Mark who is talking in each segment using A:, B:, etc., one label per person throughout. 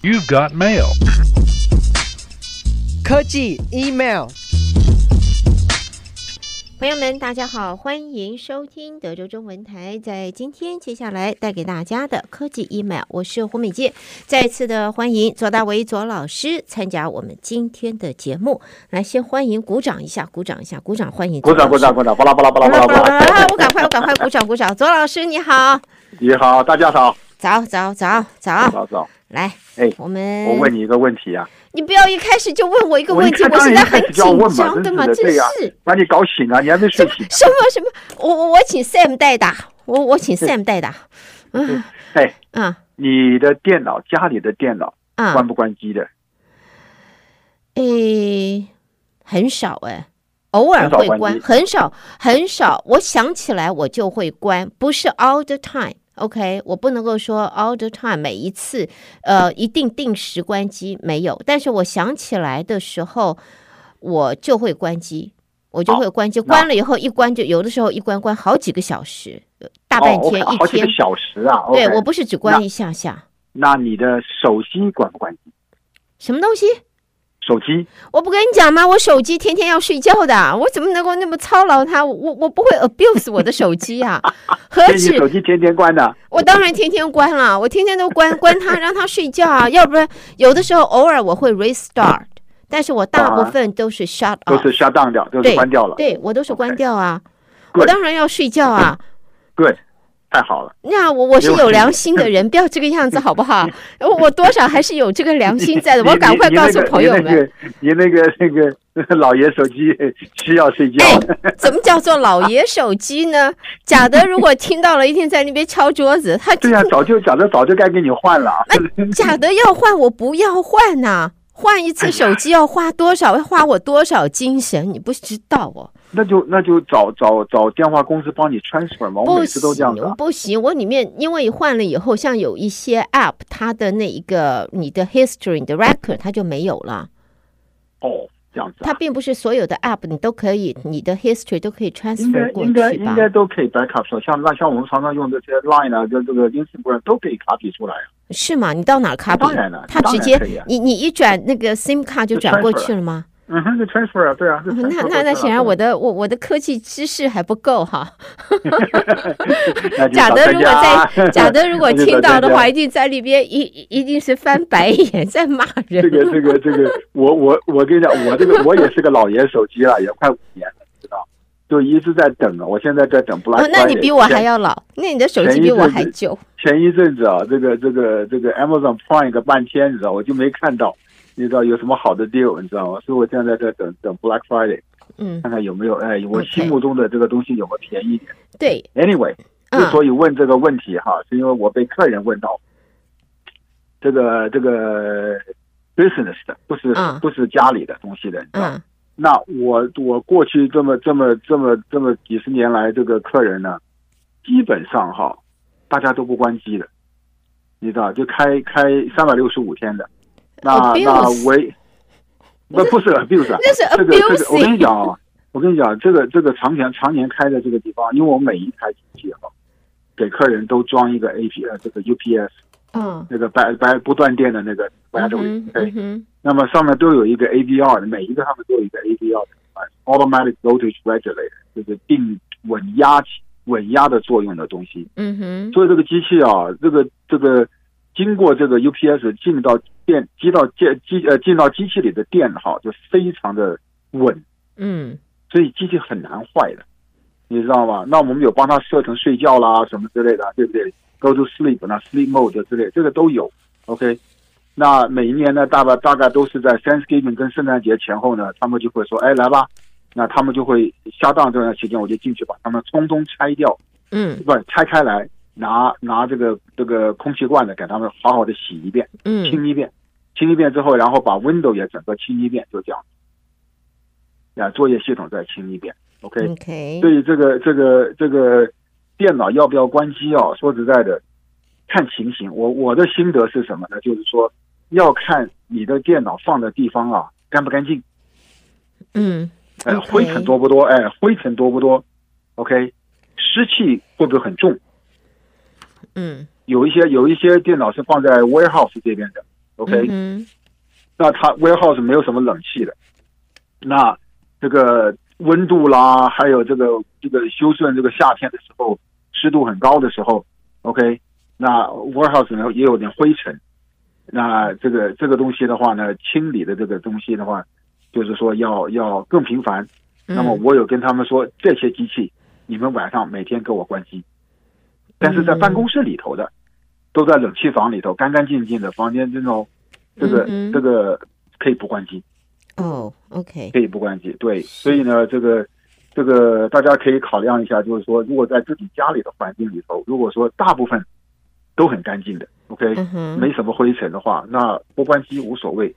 A: You've got mail.
B: 科技 email，
C: 朋友们，大家好，欢迎收听德州中文台。在今天接下来带给大家的科技 email，我是胡美健。再次的欢迎左大为左老师参加我们今天的节目。来，先欢迎鼓掌一下，鼓掌一下，鼓掌欢迎。
D: 鼓掌鼓掌鼓掌，巴拉巴拉巴拉巴拉巴拉。
C: 我赶快我赶快鼓掌鼓掌。左老师你好，
D: 你好，大家好，
C: 早早早早
D: 早早。
C: 来，
D: 哎，
C: 我们
D: 我问你一个问题啊。
C: 你不要一开始就问我一个问题，我现在很紧张的嘛，真是
D: 把你搞醒了，你还没睡醒。
C: 什么什么？我我我请 Sam 代打，我我请 Sam 代打。
D: 嗯，哎，嗯，你的电脑家里的电脑关不关机的？
C: 哎，很少哎，偶尔会关，很少很少。我想起来我就会关，不是 all the time。OK，我不能够说 all the time 每一次，呃，一定定时关机没有，但是我想起来的时候，我就会关机，我就会关机，关了以后一关就有的时候一关关好几个小时，大半天一天，
D: 好几个小时啊。
C: 对，我不是只关一下下。
D: 那你的手机关不关机？
C: 什么东西？
D: 手机，
C: 我不跟你讲吗？我手机天天要睡觉的，我怎么能够那么操劳它？我我不会 abuse 我的手机啊！何止
D: 手机天天关的？
C: 我当然天天关了，我天天都关 关它，让它睡觉啊！要不然有的时候偶尔我会 restart，但是我大部分都是 shut off，
D: 都是 shut down 掉，都是关掉了。
C: 对，我都是关掉啊！我当然要睡觉啊！
D: 对。太好了，
C: 那我我是有良心的 人，不要这个样子好不好？我我多少还是有这个良心在的，我赶快告诉朋友们。
D: 你那个 那个老爷手机需要睡觉。
C: 哎，怎么叫做老爷手机呢？假的如果听到了，一天在那边敲桌子，他
D: 对呀，早就假的早就该给你换了。
C: 哎，贾德要换，我不要换呐！换一次手机要花多少？要花我多少精神？你不知道哦。
D: 那就那就找找找电话公司帮你 transfer 嘛，我每次都这样子。
C: 不行，我里面因为换了以后，像有一些 app，它的那一个你的 history 你的 record 它就没有了。
D: 哦，这样子。
C: 它并不是所有的 app 你都可以，你的 history 都可以 transfer 过去吧？
D: 应该应该都可以 backup 说，像那像我们常常用这些 line 啊，跟这个 Instagram 都可以 copy 出来啊。
C: 是吗？你到哪 copy？
D: 当然了，
C: 它直接你你一转那个 SIM 卡就转过去了吗？
D: 嗯哼，就 transfer 啊，对啊。
C: 那那那显然我的我我的科技知识还不够哈。假的如果在 假的如果听到的话，一定在里边一一定是翻白眼在骂人。
D: 这个这个这 个，我我我跟你讲，我这个我也是个老爷手机了，也快五年了，知道？就一直在等啊，我现在在等 Black Friday。
C: 那你比我还要老，那你的手机比我还旧。
D: 前一阵子啊，这个这个这个 Amazon Prime 个半天，你知道，我就没看到。你知道有什么好的 deal，你知道吗？所以我现在在等等 Black Friday，嗯，看看有没有哎，我心目中的这个东西有没有便宜一点？
C: 对
D: ，Anyway，之所以问这个问题哈，是因为我被客人问到，这个这个 business 的，不是不是家里的东西的，你知道？那我我过去这么这么这么这么几十年来，这个客人呢，基本上哈，大家都不关机的，你知道，就开开三百六十五天的。那那唯，不不是 abuse，
C: 那是 abuse。
D: 这个这个，我跟你讲啊，我跟你讲，这个这个常年常年开的这个地方，因为我每一台机器哈，给客人都装一个 A P 呃这个 U P S，嗯，那个白白不断电的那个 battery，那么上面都有一个 A B R 的，每一个上面都有一个 A B R 的，automatic voltage regulator，就是定稳压稳压的作用的东西。嗯哼，所以这个机器啊，这个这个。经过这个 UPS 进到电机到机机呃进到机器里的电哈，就非常的稳，嗯，所以机器很难坏的，你知道吗？那我们有帮他设成睡觉啦什么之类的，对不对？Go to sleep，那 sleep mode 之类，这个都有。OK，那每一年呢，大概大概都是在 Thanksgiving 跟圣诞节前后呢，他们就会说，哎，来吧，那他们就会下档这段时间，我就进去把他们通通拆掉，嗯，不拆开来。拿拿这个这个空气罐子给他们好好的洗一遍，嗯，清一遍，清一遍之后，然后把 window 也整个清一遍，就这样。啊，作业系统再清一遍，OK。
C: OK。
D: 对于这个这个这个电脑要不要关机啊？说实在的，看情形。我我的心得是什么呢？就是说要看你的电脑放的地方啊，干不干净。
C: 嗯。
D: 哎，灰尘多不多？哎，灰尘多不多？OK。湿气会不会很重？
C: 嗯，
D: 有一些有一些电脑是放在 warehouse 这边的，OK，嗯，那它 warehouse 没有什么冷气的，那这个温度啦，还有这个这个休顺这个夏天的时候湿度很高的时候，OK，那 warehouse 呢也有点灰尘，那这个这个东西的话呢，清理的这个东西的话，就是说要要更频繁。那么我有跟他们说，这些机器你们晚上每天给我关机，但是在办公室里头的，都在冷气房里头，干干净净的房间，这种这个这个可以不关机。
C: 哦，OK，
D: 可以不关机。对，所以呢，这个这个大家可以考量一下，就是说，如果在自己家里的环境里头，如果说大部分都很干净的，OK，没什么灰尘的话，那不关机无所谓。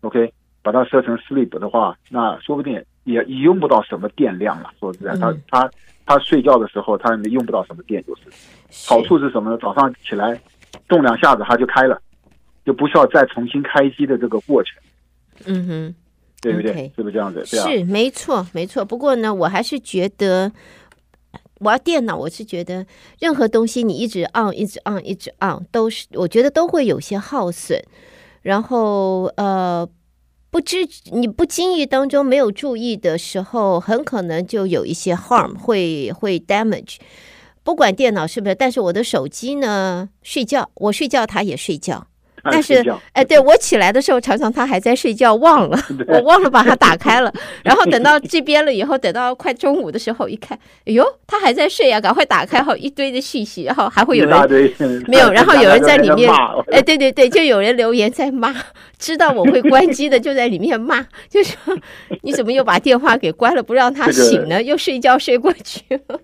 D: OK，把它设成 sleep 的话，那说不定。也也用不到什么电量了，说实在，他他他睡觉的时候，他也用不到什么电，就是。好处是什么呢？早上起来动两下子，它就开了，就不需要再重新开机的这个过程。
C: 嗯哼，
D: 对不对？Okay. 是不是这样子？
C: 是，没错，没错。不过呢，我还是觉得，我要电脑，我是觉得任何东西你一直 on，一直 on，一直 on，都是我觉得都会有些耗损。然后呃。不知你不经意当中没有注意的时候，很可能就有一些 harm 会会 damage。不管电脑是不是，但是我的手机呢？睡觉，我睡觉，它也睡觉。但是，哎，对我起来的时候，常常他还在睡觉，忘了，我忘了把它打开了。然后等到这边了以后，等到快中午的时候，一看，哎呦，他还在睡啊，赶快打开，后一堆的信息，然后还会有人 没有，然后有人在里面，哎，对对对，就有人留言在骂，知道我会关机的就在里面骂，就说你怎么又把电话给关了，不让他醒呢？又睡觉睡过去了。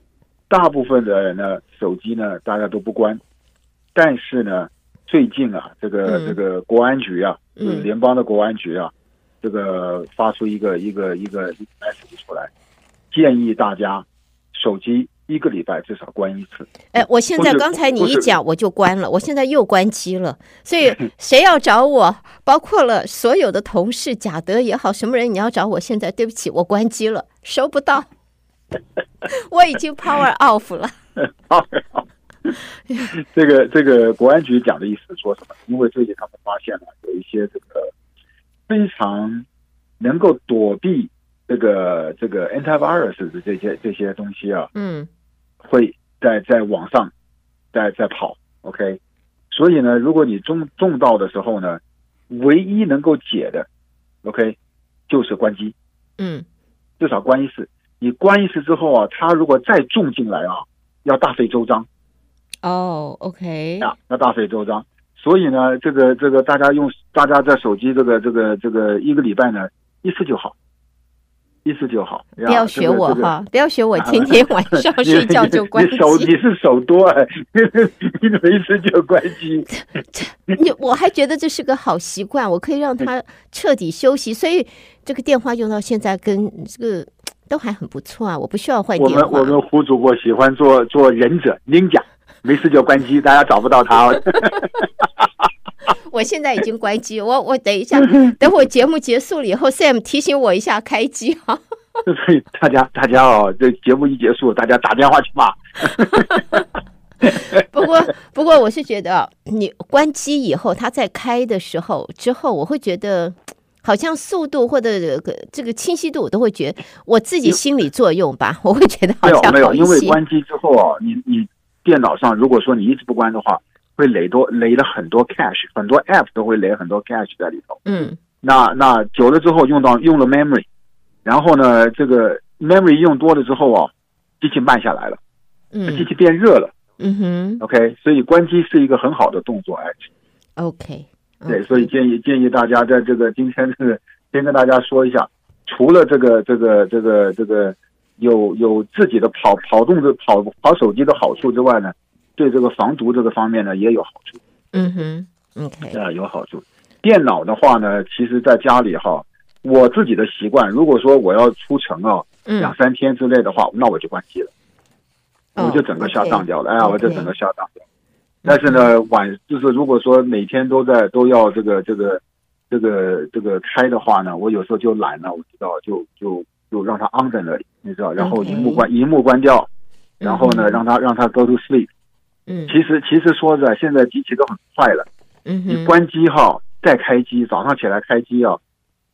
D: 大部分的人呢，手机呢，大家都不关，但是呢。最近啊，这个这个国安局啊，嗯，联邦的国安局啊，这个发出一个一个一个 message 出来，建议大家手机一个礼拜至少关一次。
C: 哎，我现在刚才你一讲我就关了，我现在又关机了。所以 谁要找我，包括了所有的同事，贾德也好，什么人你要找我，现在对不起，我关机了，收不到，我已经 power off 了。
D: 这个这个国安局讲的意思是说什么？因为最近他们发现了有一些这个非常能够躲避这个这个 antivirus 的这些这些东西啊，嗯，会在在网上在在跑，OK，所以呢，如果你中中到的时候呢，唯一能够解的，OK，就是关机，嗯，至少关一次。你关一次之后啊，他如果再中进来啊，要大费周章。
C: 哦、oh，OK，
D: 啊，那大费周章，所以呢，这个这个大家用大家在手机这个这个这个一个礼拜呢一次就好，一次就好。
C: 不要学我哈，不要学我，天天晚上 睡觉就关机。
D: 你手你是手多啊，你怎么一次就关机？
C: 你我还觉得这是个好习惯，我可以让他彻底休息。所以这个电话用到现在跟这个都还很不错啊，我不需要换电话。
D: 我们我们胡主播喜欢做做忍者，Ninja。没事就关机，大家找不到他。
C: 我现在已经关机，我我等一下，等会节目结束了以后，Sam 提醒我一下开机哈。
D: 所以大家大家哦，这节目一结束，大家打电话去骂。
C: 不 过不过，我是觉得你关机以后，他再开的时候之后，我会觉得好像速度或者这个清晰度，我都会觉得我自己心理作用吧，我会觉得好像
D: 没有没有，因为关机之后啊，你你。电脑上如果说你一直不关的话，会累多累了很多 cache，很多 app 都会累很多 cache 在里头。嗯，那那久了之后用到用了 memory，然后呢，这个 memory 用多了之后啊，机器慢下来了，嗯，机器变热了。嗯哼，OK，所以关机是一个很好的动作。哎
C: ，OK，
D: 对，所以建议建议大家在这个今天这个先跟大家说一下，除了这个这个这个这个。有有自己的跑跑动的跑跑手机的好处之外呢，对这个防毒这个方面呢也有好处。
C: 嗯哼，OK，
D: 啊有好处。电脑的话呢，其实在家里哈，我自己的习惯，如果说我要出城啊，两三天之内的话，那我就关机了，我就整个下档掉了。哎呀，我就整个下档掉。但是呢，晚就是如果说每天都在都要这个这个这个这个开的话呢，我有时候就懒了，我知道就就。就让它 on 在那里，你知道，然后荧幕关荧幕关掉，然后呢，让它让它 go to sleep。嗯，其实其实说着，现在机器都很快了。嗯，你关机哈，再开机，早上起来开机啊，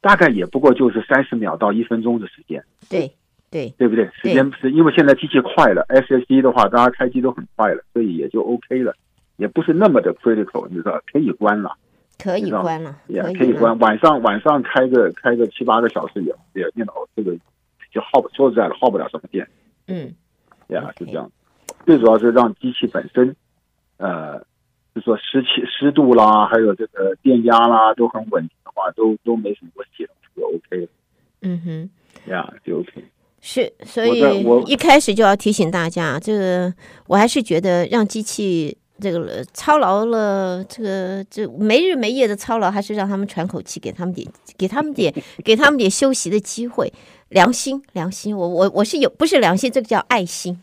D: 大概也不过就是三十秒到一分钟的时间。
C: 对对，
D: 对不对？时间是因为现在机器快了，SSD 的话，大家开机都很快了，所以也就 OK 了，也不是那么的 critical，你知道，可以关了，
C: 可以关了，
D: 也可以关。晚上晚上开个开个七八个小时也也电脑这个就耗不说实在的耗不了什么电。
C: 嗯，
D: 呀、是这样。最主要是让机器本身，呃，就说湿气、湿度啦，还有这个电压啦，都很稳定的话，都都没什么问题，就 OK 了。
C: 嗯哼，
D: 呀，就 OK。
C: 是，所以一开始就要提醒大家，这个我还是觉得让机器这个操劳了，这个这没日没夜的操劳，还是让他们喘口气，给他们点，给他们点，给他们点休息的机会。良心，良心，我我我是有，不是良心，这个叫爱心。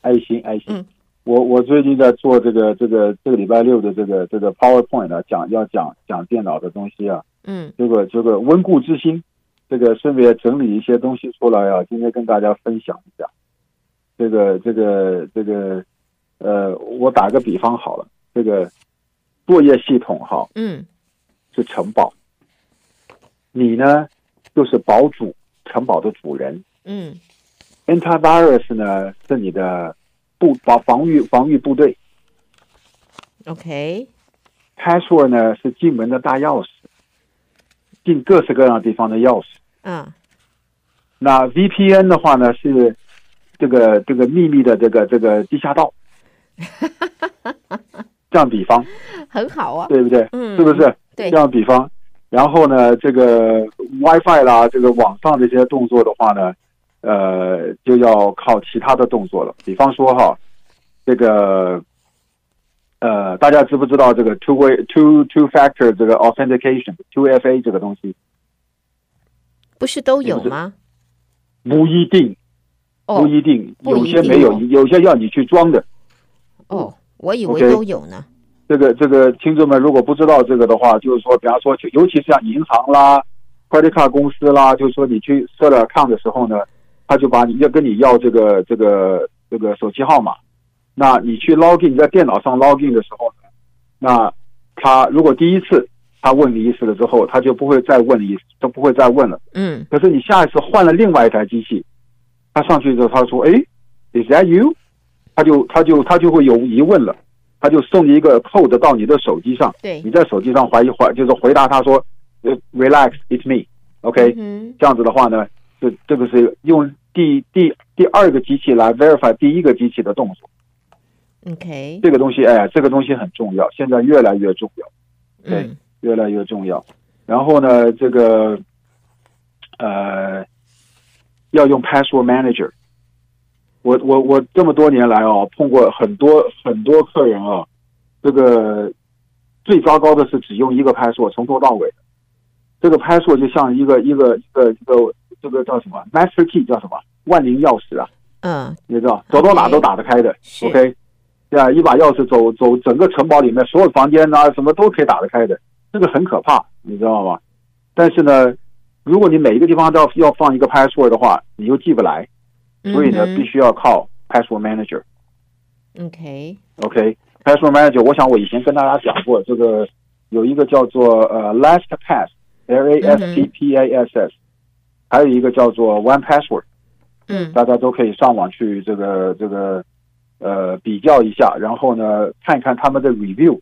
D: 爱心，爱心。嗯，我我最近在做这个这个这个礼拜六的这个这个 PowerPoint 啊，讲要讲讲电脑的东西啊。
C: 嗯，
D: 这个这个温故知新，这个顺便整理一些东西出来啊，今天跟大家分享一下。这个这个这个，呃，我打个比方好了，这个作业系统哈，
C: 嗯，
D: 是城堡，你呢就是堡主。城堡的主人，
C: 嗯
D: ，Antivirus 呢是你的部防防御防御部队
C: ，OK，Password
D: 呢是进门的大钥匙，进各式各样地方的钥匙，
C: 嗯，
D: 那 VPN 的话呢是这个这个秘密的这个这个地下道，这样比方
C: 很好啊，
D: 对不对？
C: 嗯，
D: 是不是？
C: 对，
D: 这样比方。然后呢，这个 WiFi 啦，这个网上这些动作的话呢，呃，就要靠其他的动作了。比方说哈，这个呃，大家知不知道这个 two way two two factor 这个 authentication two FA 这个东西？
C: 不是都有吗？
D: 不一定，不一定，
C: 哦、
D: 有些没有，有些要你去装的。
C: 哦，我以为都有呢。
D: 这个这个听众们如果不知道这个的话，就是说，比方说，尤其是像银行啦、credit card 公司啦，就是说你去设了 account 的时候呢，他就把你要跟你要这个这个这个手机号码。那你去 login 你在电脑上 login 的时候呢，那他如果第一次他问你一次了之后，他就不会再问你都不会再问了。
C: 嗯。
D: 可是你下一次换了另外一台机器，他上去之后他说：“哎，Is that you？” 他就他就他就会有疑问了。他就送一个 code 到你的手机上，
C: 对，
D: 你在手机上怀疑怀就是回答他说，relax，it's me，OK，、
C: 嗯、
D: 这样子的话呢，这这个是用第第第二个机器来 verify 第一个机器的动作
C: ，OK，
D: 这个东西哎，这个东西很重要，现在越来越重要，对，
C: 嗯、
D: 越来越重要。然后呢，这个呃，要用 password manager。我我我这么多年来啊，碰过很多很多客人啊，这个最糟糕的是只用一个 password 从头到尾，这个 password 就像一个一个一个一个这个叫什么 master key 叫什么万能钥匙啊，
C: 嗯，
D: 你知道走到哪都打得开的，OK，对啊，一把钥匙走走整个城堡里面所有房间啊什么都可以打得开的，这个很可怕，你知道吗？但是呢，如果你每一个地方都要要放一个 password 的话，你又记不来。所以呢，必须要靠 password manager。
C: OK。
D: OK，password manager，我想我以前跟大家讲过，这个有一个叫做呃 LastPass，L A S T P A S S，还有一个叫做 One Password。
C: 嗯。
D: 大家都可以上网去这个这个呃比较一下，然后呢看一看他们的 review，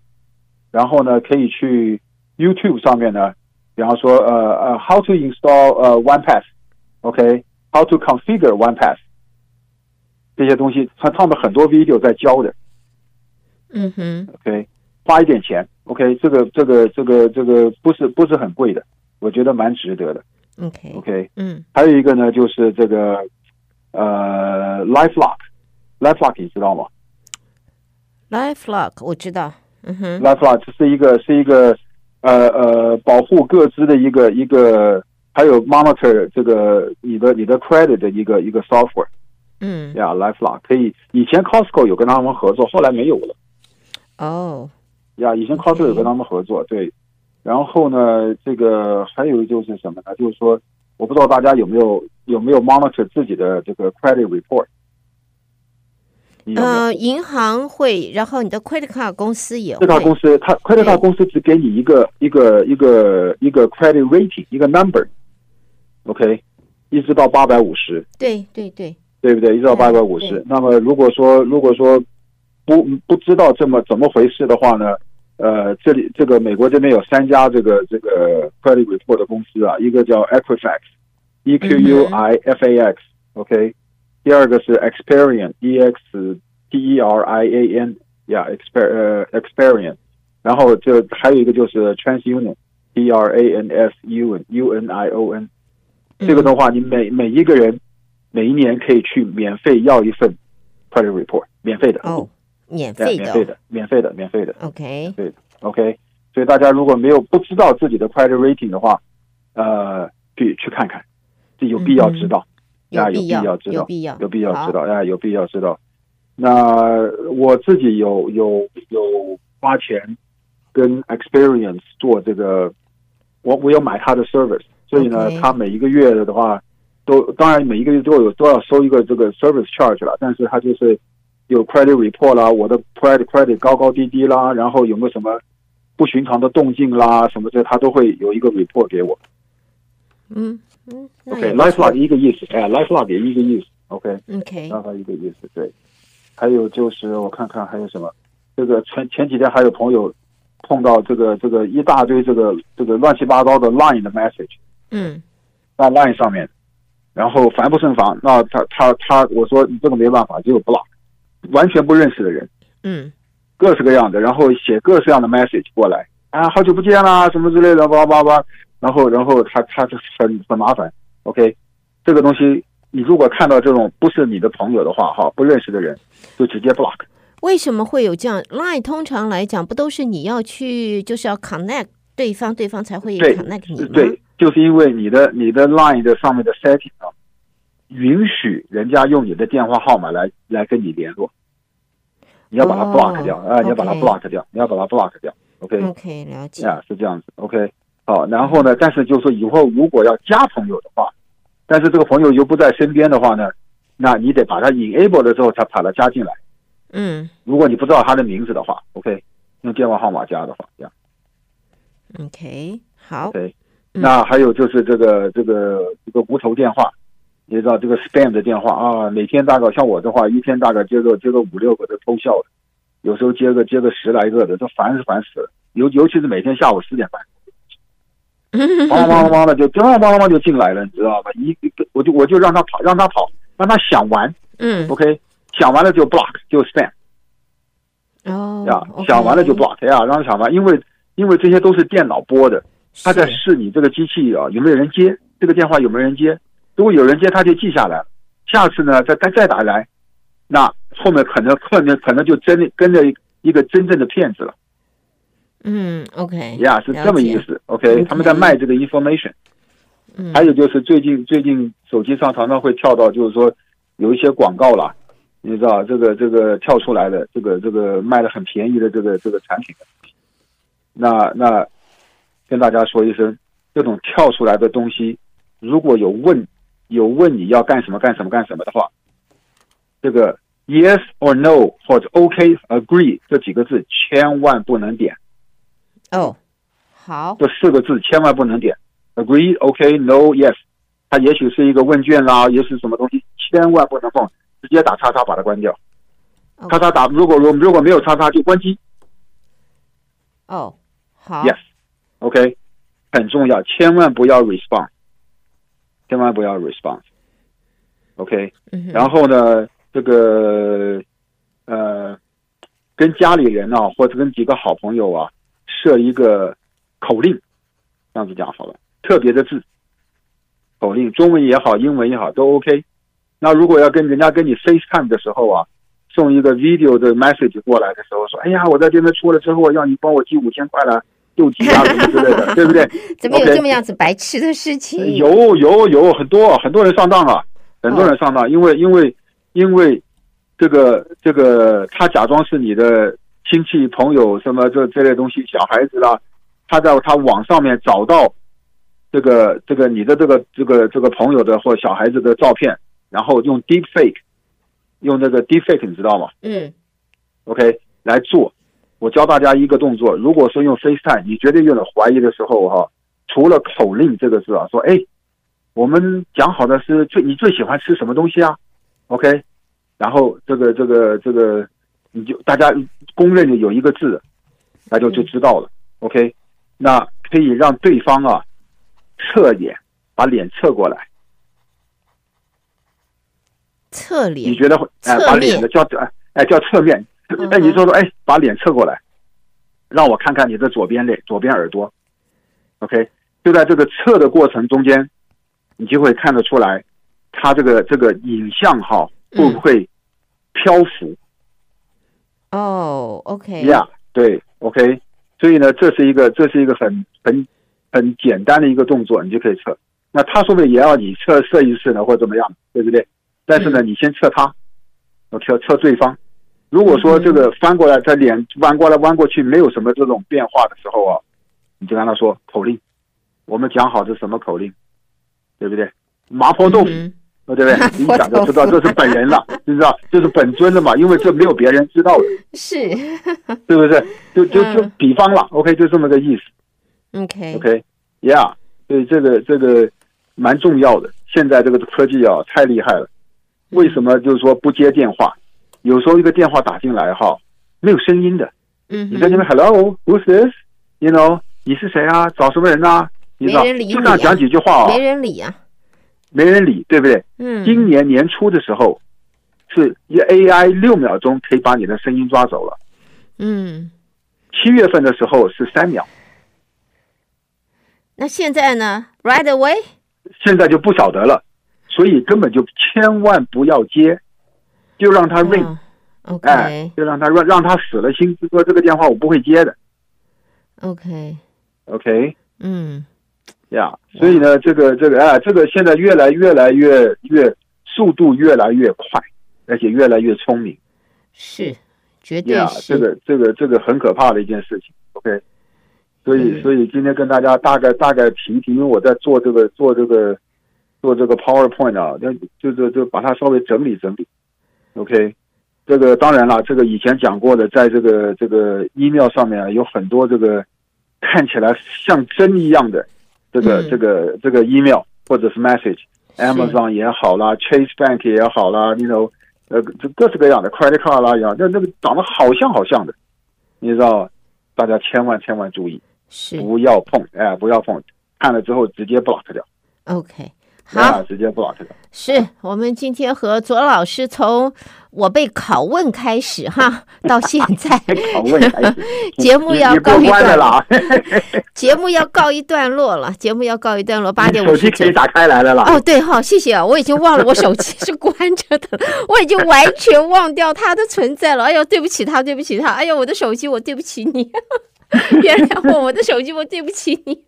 D: 然后呢可以去 YouTube 上面呢，比方说呃呃 How to install 呃 One Pass，OK，How to configure One Pass。这些东西，他上面很多 video 在教的，
C: 嗯哼
D: ，OK，花一点钱，OK，这个这个这个这个不是不是很贵的，我觉得蛮值得的
C: ，OK
D: OK，
C: 嗯，
D: 还有一个呢，就是这个呃，LifeLock，LifeLock 你知道吗
C: ？LifeLock 我知道，嗯哼
D: ，LifeLock 是一个是一个呃呃保护各自的一个一个，还有 monitor 这个你的你的 credit 的一个一个 software。
C: 嗯
D: 呀、yeah，LifeLock 可以，以前 Costco 有跟他们合作，后来没有了。
C: 哦，
D: 呀，以前 Costco 有跟他们合作，对。然后呢，这个还有就是什么呢？就是说，我不知道大家有没有有没有 monitor 自己的这个 credit report。
C: 呃，银行会，然后你的 credit card 公司也
D: 会。credit card 公司，它 credit card 公司只给你一个一个一个一个 credit rating 一个 number，OK，一直到八百五十。
C: 对对对，
D: 对不对？一直到八百五十。那么如果说如果说不不知道这么怎么回事的话呢？呃，这里这个美国这边有三家这个这个 credit report 的公司啊，一个叫 Equifax，E Q U I F A X，OK。第二个是 Experian，E X P E R I A N，呀，Exper 呃 Experian，然后就还有一个就是 TransUnion，T R A N S U N U N I O N，这个的话，你每每一个人每一年可以去免费要一份 credit report，免费的。
C: 哦，免费的，
D: 免费的，免费的，免费的
C: ，OK，
D: 对，OK，所以大家如果没有不知道自己的 credit rating 的话，呃，去去看看，这有必要知道。啊，有必要知道，有必要，有必要知道啊，有必要知道。那我自己有有有花钱跟 Experience 做这个，我我有买他的 service，所以呢，他每一个月的话，都当然每一个月都有都要收一个这个 service charge 了，但是他就是有 credit report 啦，我的 credit credit 高高低低啦，然后有没有什么不寻常的动静啦，什么这他都会有一个 report 给我。
C: 嗯。嗯
D: ，OK，LifeLock 一个意思，哎，LifeLock 也一个意思
C: ，OK，OK，
D: 大概一个意思，对。还有就是我看看还有什么，这个前前几天还有朋友碰到这个这个一大堆这个这个乱七八糟的 Line 的 message，
C: 嗯，
D: 在 Line 上面，然后烦不胜烦。那他他他，我说你这个没办法，只有 block，完全不认识的人，
C: 嗯，
D: 各式各样的，然后写各式各样的 message 过来，啊，好久不见啦，什么之类的，叭叭叭。然后，然后他他就很很麻烦，OK，这个东西你如果看到这种不是你的朋友的话，哈，不认识的人，就直接 block。
C: 为什么会有这样？Line 通常来讲不都是你要去就是要 connect 对方，对方才会 connect 你吗？
D: 对，对，就是因为你的你的 Line 的上面的 setting 啊，允许人家用你的电话号码来来跟你联络，你要把它 block 掉啊，你要把它 block 掉，你要把它 block 掉，OK，OK，、
C: 了解，
D: 啊，是这样子，OK。好，然后呢？但是就是说，以后如果要加朋友的话，但是这个朋友又不在身边的话呢，那你得把他 enable 了之后才把他加进来。
C: 嗯，
D: 如果你不知道他的名字的话，OK，用电话号码加的话，这样。
C: OK，好。
D: OK，那还有就是这个这个这个无头电话，你知道这个 spam 的电话啊，每天大概像我的话，一天大概接个接个五六个的偷笑的，有时候接个接个十来个的，都烦是烦死了。尤尤其是每天下午四点半。忙忙忙忙的就汪汪汪汪就进来了，你知道吧？一我就我就让他跑，让他跑，让他想完。
C: 嗯
D: ，OK，想完了就 block 就 spam。
C: 哦
D: 呀，想完了就 block 呀，让他想完，因为因为这些都是电脑播的，他在试你这个机器啊有没有人接，这个电话有没有人接，如果有人接他就记下来，下次呢再再再打来，那后面可能后面可能就真的跟着一个真正的骗子了。
C: 嗯，OK，
D: 呀，yeah, 是这么意思，OK，他们在卖这个 information。
C: 嗯，
D: 还有就是最近最近手机上常常会跳到，就是说有一些广告啦，你知道这个这个跳出来的这个这个卖的很便宜的这个这个产品。那那跟大家说一声，这种跳出来的东西，如果有问有问你要干什么干什么干什么的话，这个 yes or no 或者 OK agree 这几个字千万不能点。
C: 哦，好，
D: 这四个字千万不能点，agree, OK, no, yes。它也许是一个问卷啦，也许什么东西，千万不能碰，直接打叉叉把它关掉。叉叉打，如果如如果没有叉叉就关机。
C: 哦，好
D: ，yes，OK，很重要，千万不要 response，千万不要 response，OK。然后呢，这个呃，跟家里人啊，或者跟几个好朋友啊。设一个口令，这样子讲好了，特别的字，口令，中文也好，英文也好，都 OK。那如果要跟人家跟你 FaceTime 的时候啊，送一个 video 的 message 过来的时候，说，哎呀，我在这边出了车祸，要你帮我寄五千块来救急啊什么之类的，对不对？
C: 怎么有这么样子白痴的事情？Okay?
D: 有有有很多很多人上当了，很多人上当，因为因为因为这个这个他假装是你的。亲戚朋友什么这这类东西，小孩子啦，他在他网上面找到这个这个你的这个这个这个朋友的或小孩子的照片，然后用 deep fake 用那个 Deepfake 你知道吗？
C: 嗯
D: ，OK 来做。我教大家一个动作，如果说用 FaceTime，你绝对有点怀疑的时候哈，除了口令这个字啊，说哎，我们讲好的是最你最喜欢吃什么东西啊？OK，然后这个这个这个，你就大家公认的有一个字，那就就知道了。OK，那可以让对方啊侧脸，把脸侧过来，
C: 侧脸，
D: 你觉得哎把脸的叫哎哎叫侧面。哎，你说说，哎，把脸侧过来，让我看看你的左边脸、左边耳朵。OK，就在这个测的过程中间，你就会看得出来，他这个这个影像哈会不会漂浮？
C: 哦，OK，
D: 呀，对，OK，所以呢，这是一个这是一个很很很简单的一个动作，你就可以测。那他说不定也要你测测一次呢，或者怎么样，对不对？但是呢，你先测他，我测测对方。如果说这个翻过来，他脸弯过来弯过去，没有什么这种变化的时候啊，你就跟他说口令，我们讲好是什么口令，对不对？麻婆豆腐，对不对？你一讲就知道这是本人了，你知道？这是本尊的嘛？因为这没有别人知道的，
C: 是，
D: 对不对？就就就比方了，OK，就这么个意思，OK，OK，Yeah，所以这个这个蛮重要的。现在这个科技啊太厉害了，为什么就是说不接电话？有时候一个电话打进来哈，没有声音的。嗯，你在那边，Hello，Who's this？You know，你是谁啊？找什么人啊？你知道，就这样讲几句话啊。
C: 没人理啊。
D: 没人理，对不对？嗯。今年年初的时候，是一 AI 六秒钟可以把你的声音抓走了。
C: 嗯。
D: 七月份的时候是三秒。
C: 那现在呢？Right away？
D: 现在就不晓得了，所以根本就千万不要接。就让他.哎，就让他让让他死了心，说这个电话我不会接的。
C: OK，OK，
D: 嗯，呀，所以呢，这个这个哎，这个现在越来越来越越速度越来越快，而且越来越聪明，
C: 是，绝对是。
D: 这个这个这个很可怕的一件事情。OK，所以、嗯、所以今天跟大家大概大概提一提，因为我在做这个做这个做这个 PowerPoint 啊，就就就把它稍微整理整理。OK，这个当然了，这个以前讲过的，在这个这个 email 上面有很多这个 看起来像真一样的这个、嗯、这个这个 email 或者是 message，Amazon 也好啦，Chase Bank 也好啦，你 you know 呃，这各式各样的 credit card 啦，一样，那那个长得好像好像的，你知道，大家千万千万注意，
C: 是
D: 不要碰，哎，不要碰，看了之后直接 block 掉。
C: OK。好，
D: 时间不老实的。
C: 是我们今天和左老师从我被拷问开始哈，到现在
D: 拷问开始，
C: 节目要告一段落，节目要告一段落了，节目要告一段落，八点五十。
D: 手机可以打开来了啦。
C: 哦，对哈，谢谢啊，我已经忘了我手机是关着的，我已经完全忘掉它的存在了。哎呦，对不起他，对不起他，哎呦，我的手机，我对不起你，原谅我，我的手机，我对不起你。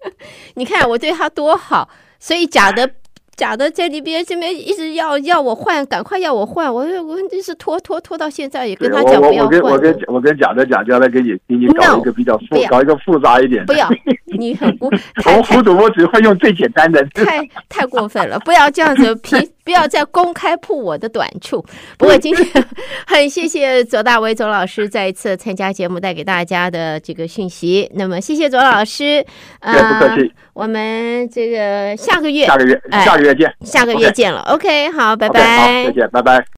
C: 你看我对他多好，所以假的。假的在那边这边一直要要我换，赶快要我换，我我就是拖拖拖到现在也跟他讲不要换。
D: 我跟我跟我跟假的讲，叫他给你给你搞一个比较复搞一个复杂一点。
C: 不要，你很不。
D: 我胡主播只会用最简单的。
C: 太太过分了，不要这样子批，不要再公开曝我的短处。不过今天 很谢谢左大为左老师再一次参加节目，带给大家的这个讯息。那么谢谢左老师，
D: 呃，不客气。
C: 我们这个下个月，
D: 下个月，下个月。见，
C: 下个月见了。OK，好，拜拜。
D: 再见，拜拜。